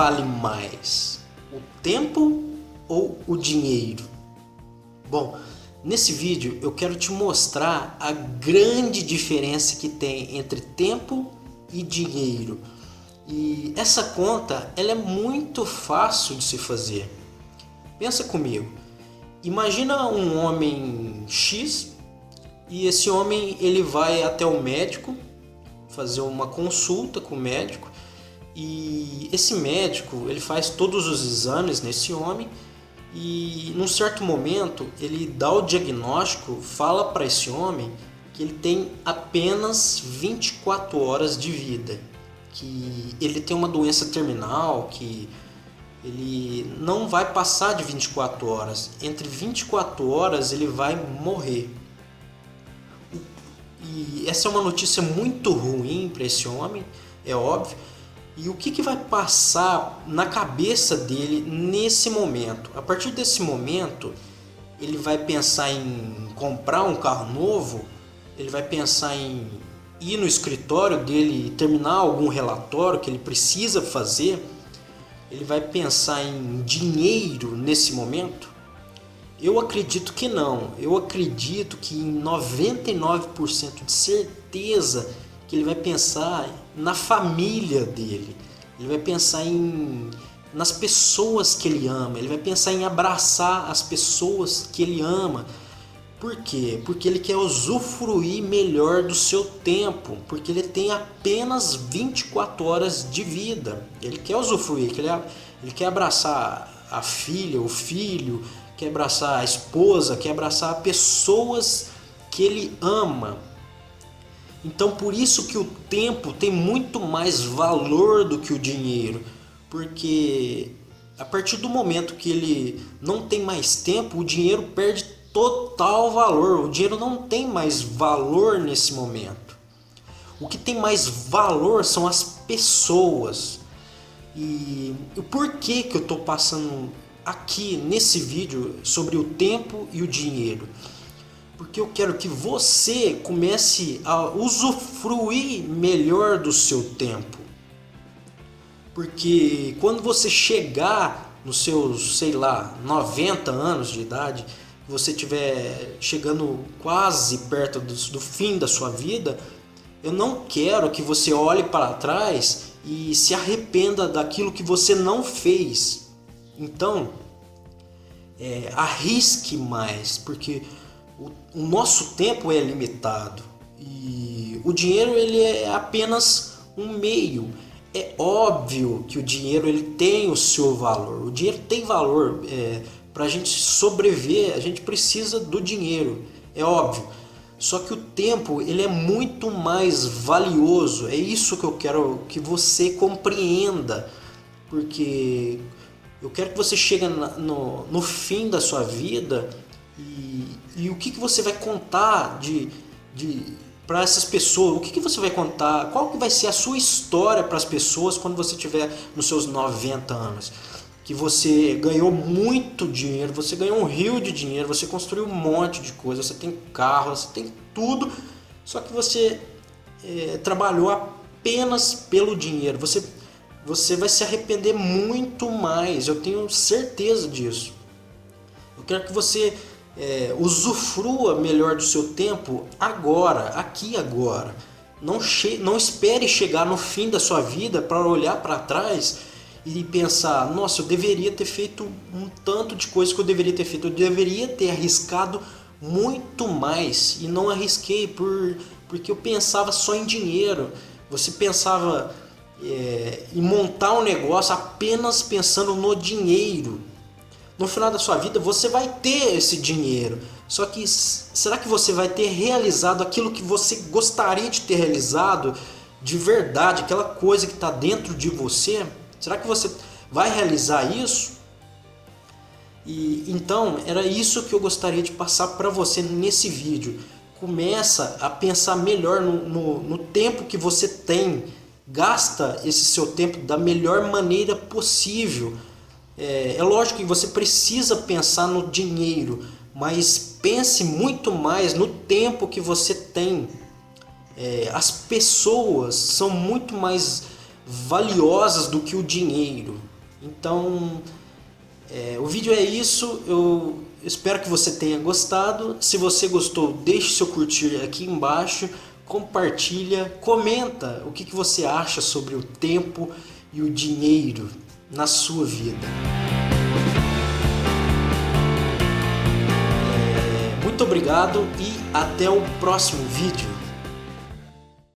vale mais? O tempo ou o dinheiro? Bom, nesse vídeo eu quero te mostrar a grande diferença que tem entre tempo e dinheiro. E essa conta ela é muito fácil de se fazer. Pensa comigo. Imagina um homem X e esse homem ele vai até o médico fazer uma consulta com o médico e esse médico ele faz todos os exames nesse homem e num certo momento ele dá o diagnóstico, fala para esse homem que ele tem apenas 24 horas de vida, que ele tem uma doença terminal, que ele não vai passar de 24 horas. Entre 24 horas ele vai morrer. E essa é uma notícia muito ruim para esse homem, é óbvio. E o que, que vai passar na cabeça dele nesse momento? A partir desse momento, ele vai pensar em comprar um carro novo, ele vai pensar em ir no escritório dele e terminar algum relatório que ele precisa fazer, ele vai pensar em dinheiro nesse momento? Eu acredito que não. Eu acredito que em 99% de certeza que ele vai pensar na família dele. Ele vai pensar em nas pessoas que ele ama. Ele vai pensar em abraçar as pessoas que ele ama. Por quê? Porque ele quer usufruir melhor do seu tempo, porque ele tem apenas 24 horas de vida. Ele quer usufruir, ele, quer abraçar a filha, o filho, quer abraçar a esposa, quer abraçar pessoas que ele ama. Então por isso que o tempo tem muito mais valor do que o dinheiro, porque a partir do momento que ele não tem mais tempo, o dinheiro perde total valor. O dinheiro não tem mais valor nesse momento. O que tem mais valor são as pessoas. E o porquê que eu estou passando aqui nesse vídeo sobre o tempo e o dinheiro. Porque eu quero que você comece a usufruir melhor do seu tempo. Porque quando você chegar nos seus, sei lá, 90 anos de idade, você estiver chegando quase perto do, do fim da sua vida, eu não quero que você olhe para trás e se arrependa daquilo que você não fez. Então, é, arrisque mais, porque o, o, nosso tempo é limitado e o dinheiro ele é apenas um meio. É óbvio que o dinheiro ele tem o seu valor. O dinheiro tem valor. É, Para a gente sobreviver, a gente precisa do dinheiro. É óbvio. Só que o tempo ele é muito mais valioso. É isso que eu quero que você compreenda, porque eu quero que você chegue no, no fim da sua vida e, e o que, que você vai contar de, de para essas pessoas, o que, que você vai contar, qual que vai ser a sua história para as pessoas quando você tiver nos seus 90 anos. Que você ganhou muito dinheiro, você ganhou um rio de dinheiro, você construiu um monte de coisa, você tem carro, você tem tudo, só que você é, trabalhou apenas pelo dinheiro. Você você vai se arrepender muito mais. Eu tenho certeza disso. Eu quero que você é, usufrua melhor do seu tempo agora, aqui agora. Não, não espere chegar no fim da sua vida para olhar para trás e pensar: nossa, eu deveria ter feito um tanto de coisa que eu deveria ter feito. Eu deveria ter arriscado muito mais e não arrisquei por, porque eu pensava só em dinheiro. Você pensava é, e montar um negócio apenas pensando no dinheiro. No final da sua vida você vai ter esse dinheiro. Só que será que você vai ter realizado aquilo que você gostaria de ter realizado de verdade, aquela coisa que está dentro de você? Será que você vai realizar isso? E então era isso que eu gostaria de passar para você nesse vídeo. Começa a pensar melhor no, no, no tempo que você tem Gasta esse seu tempo da melhor maneira possível. É, é lógico que você precisa pensar no dinheiro, mas pense muito mais no tempo que você tem. É, as pessoas são muito mais valiosas do que o dinheiro. Então, é, o vídeo é isso. Eu espero que você tenha gostado. Se você gostou, deixe seu curtir aqui embaixo, compartilha, comenta o que, que você acha sobre o tempo e o dinheiro na sua vida. É, muito obrigado e até o próximo vídeo.